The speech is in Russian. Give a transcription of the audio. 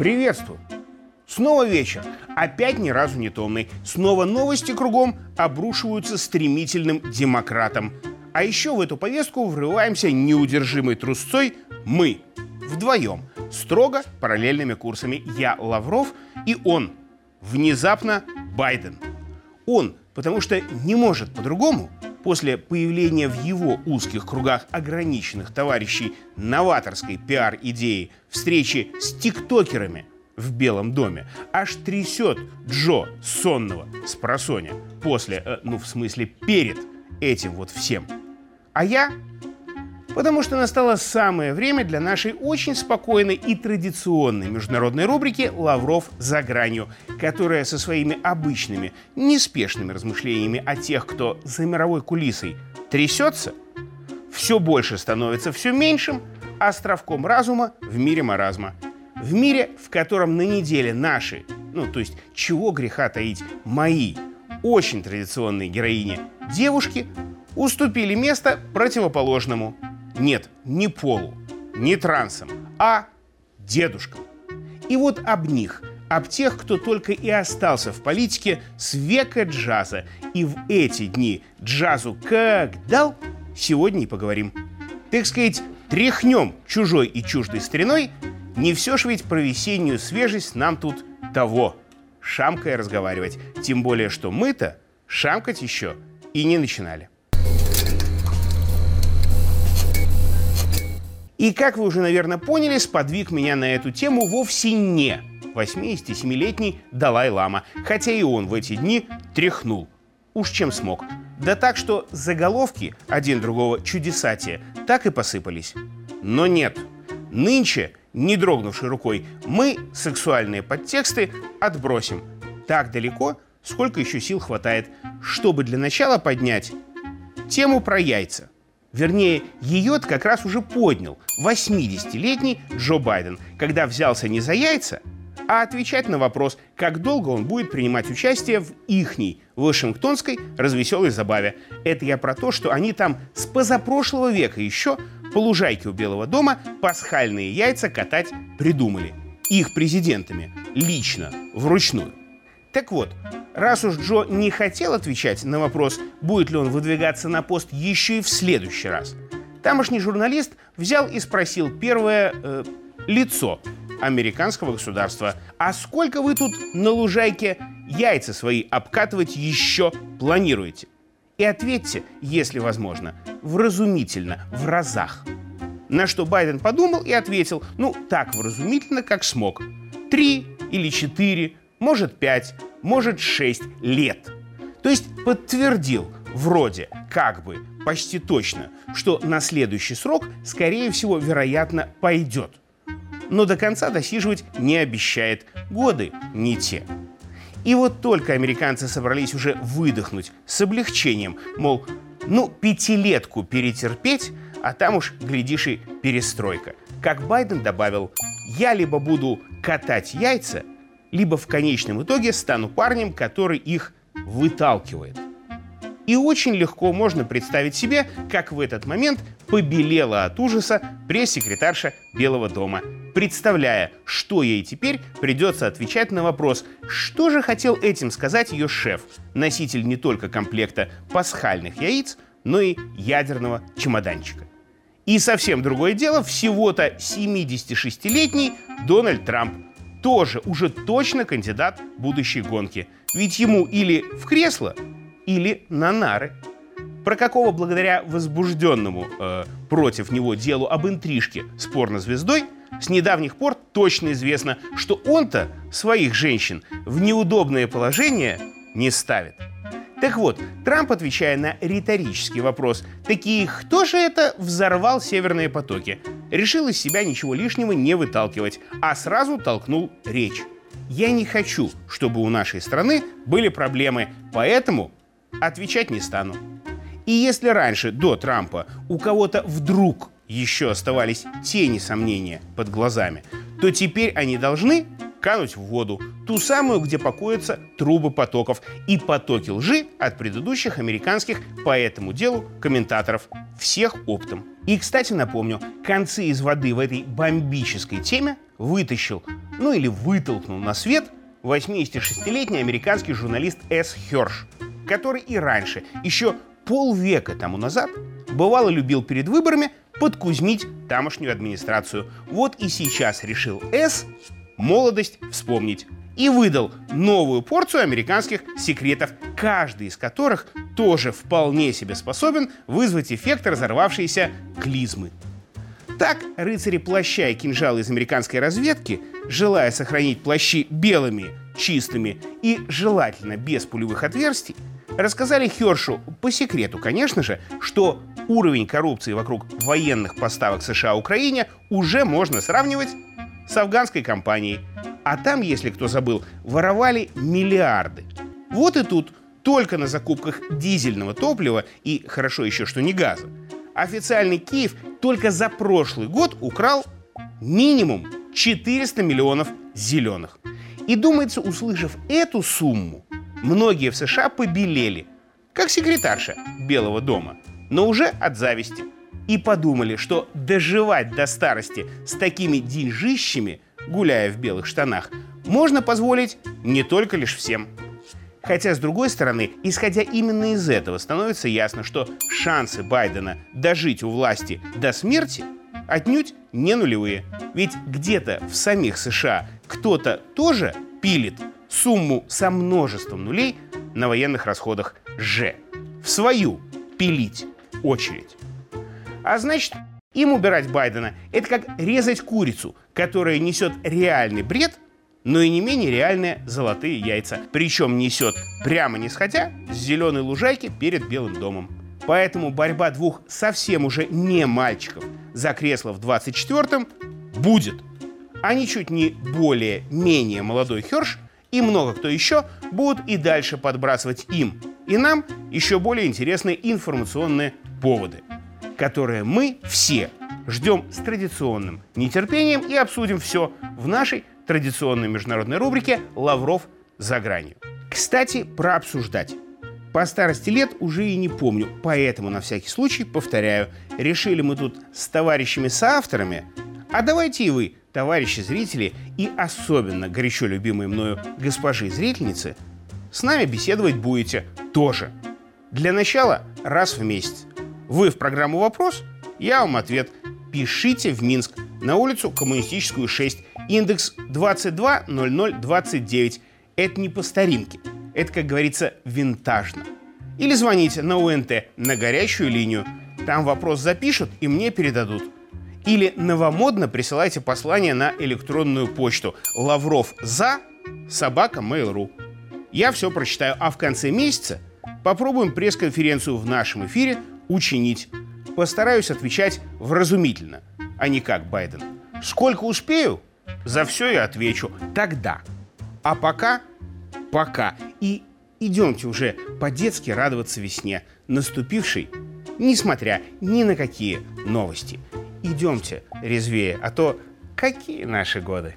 Приветствую! Снова вечер, опять ни разу не томный. Снова новости кругом обрушиваются стремительным демократом. А еще в эту повестку врываемся неудержимой трусцой мы, вдвоем, строго параллельными курсами. Я Лавров и он, внезапно Байден. Он, потому что не может по-другому, после появления в его узких кругах ограниченных товарищей новаторской пиар-идеи встречи с тиктокерами в Белом доме, аж трясет Джо сонного с просоня после, э, ну в смысле перед этим вот всем. А я Потому что настало самое время для нашей очень спокойной и традиционной международной рубрики «Лавров за гранью», которая со своими обычными, неспешными размышлениями о тех, кто за мировой кулисой трясется, все больше становится все меньшим островком разума в мире маразма. В мире, в котором на неделе наши, ну то есть чего греха таить, мои, очень традиционные героини, девушки, уступили место противоположному – нет, не полу, не трансом, а дедушкам. И вот об них, об тех, кто только и остался в политике с века джаза. И в эти дни джазу как дал, сегодня и поговорим. Так сказать, тряхнем чужой и чуждой стариной, не все ж ведь про весеннюю свежесть нам тут того. Шамкая разговаривать. Тем более, что мы-то шамкать еще и не начинали. И, как вы уже, наверное, поняли, сподвиг меня на эту тему вовсе не 87-летний Далай-Лама, хотя и он в эти дни тряхнул. Уж чем смог. Да так, что заголовки один другого чудесатия так и посыпались. Но нет. Нынче, не дрогнувшей рукой, мы сексуальные подтексты отбросим. Так далеко, сколько еще сил хватает, чтобы для начала поднять тему про яйца – Вернее, ее как раз уже поднял 80-летний Джо Байден, когда взялся не за яйца, а отвечать на вопрос, как долго он будет принимать участие в ихней Вашингтонской развеселой забаве. Это я про то, что они там с позапрошлого века еще по лужайке у Белого дома пасхальные яйца катать придумали. Их президентами. Лично. Вручную. Так вот, раз уж Джо не хотел отвечать на вопрос, будет ли он выдвигаться на пост еще и в следующий раз, тамошний журналист взял и спросил первое э, лицо американского государства, а сколько вы тут на лужайке яйца свои обкатывать еще планируете? И ответьте, если возможно, вразумительно, в разах. На что Байден подумал и ответил, ну, так вразумительно, как смог. Три или четыре, может 5, может 6 лет. То есть подтвердил вроде как бы почти точно, что на следующий срок, скорее всего, вероятно, пойдет. Но до конца досиживать не обещает. Годы не те. И вот только американцы собрались уже выдохнуть с облегчением, мол, ну, пятилетку перетерпеть, а там уж, глядишь, и перестройка. Как Байден добавил, я либо буду катать яйца, либо в конечном итоге стану парнем, который их выталкивает. И очень легко можно представить себе, как в этот момент побелела от ужаса пресс-секретарша Белого дома, представляя, что ей теперь придется отвечать на вопрос, что же хотел этим сказать ее шеф, носитель не только комплекта пасхальных яиц, но и ядерного чемоданчика. И совсем другое дело всего-то 76-летний Дональд Трамп, тоже уже точно кандидат будущей гонки. Ведь ему или в кресло, или на нары. Про какого благодаря возбужденному э, против него делу об интрижке с порнозвездой с недавних пор точно известно, что он-то своих женщин в неудобное положение не ставит. Так вот, Трамп, отвечая на риторический вопрос, такие «Кто же это взорвал северные потоки?» Решил из себя ничего лишнего не выталкивать, а сразу толкнул речь. «Я не хочу, чтобы у нашей страны были проблемы, поэтому отвечать не стану». И если раньше, до Трампа, у кого-то вдруг еще оставались тени сомнения под глазами, то теперь они должны кануть в воду, ту самую, где покоятся трубы потоков и потоки лжи от предыдущих американских по этому делу комментаторов, всех оптом. И, кстати, напомню, концы из воды в этой бомбической теме вытащил, ну или вытолкнул на свет 86-летний американский журналист С. Херш, который и раньше, еще полвека тому назад, бывало любил перед выборами подкузмить тамошнюю администрацию. Вот и сейчас решил С молодость вспомнить и выдал новую порцию американских секретов, каждый из которых тоже вполне себе способен вызвать эффект разорвавшейся клизмы. Так, рыцари плаща и кинжалы из американской разведки, желая сохранить плащи белыми, чистыми и желательно без пулевых отверстий, рассказали Хершу, по секрету, конечно же, что уровень коррупции вокруг военных поставок США Украине уже можно сравнивать с афганской компанией. А там, если кто забыл, воровали миллиарды. Вот и тут только на закупках дизельного топлива и хорошо еще, что не газа. Официальный Киев только за прошлый год украл минимум 400 миллионов зеленых. И думается, услышав эту сумму, многие в США побелели, как секретарша Белого дома, но уже от зависти. И подумали, что доживать до старости с такими деньжищами, гуляя в белых штанах, можно позволить не только лишь всем. Хотя, с другой стороны, исходя именно из этого, становится ясно, что шансы Байдена дожить у власти до смерти отнюдь не нулевые. Ведь где-то в самих США кто-то тоже пилит сумму со множеством нулей на военных расходах Ж. В свою пилить очередь. А значит, им убирать Байдена – это как резать курицу, которая несет реальный бред, но и не менее реальные золотые яйца. Причем несет прямо не сходя с зеленой лужайки перед Белым домом. Поэтому борьба двух совсем уже не мальчиков за кресло в 24-м будет. А ничуть не более-менее молодой Херш и много кто еще будут и дальше подбрасывать им и нам еще более интересные информационные поводы, которые мы все ждем с традиционным нетерпением и обсудим все в нашей традиционной международной рубрике «Лавров за гранью». Кстати, про обсуждать. По старости лет уже и не помню, поэтому на всякий случай повторяю. Решили мы тут с товарищами-соавторами, а давайте и вы, товарищи зрители, и особенно горячо любимые мною госпожи-зрительницы, с нами беседовать будете тоже. Для начала раз в месяц. Вы в программу «Вопрос», я вам ответ. Пишите в Минск на улицу Коммунистическую 6, индекс 220029. Это не по старинке, это, как говорится, винтажно. Или звоните на УНТ на горячую линию. Там вопрос запишут и мне передадут. Или новомодно присылайте послание на электронную почту лавров за собака mail.ru. Я все прочитаю, а в конце месяца попробуем пресс-конференцию в нашем эфире учинить. Постараюсь отвечать вразумительно, а не как Байден. Сколько успею, за все я отвечу тогда. А пока, пока. И идемте уже по-детски радоваться весне, наступившей, несмотря ни на какие новости. Идемте резвее, а то какие наши годы.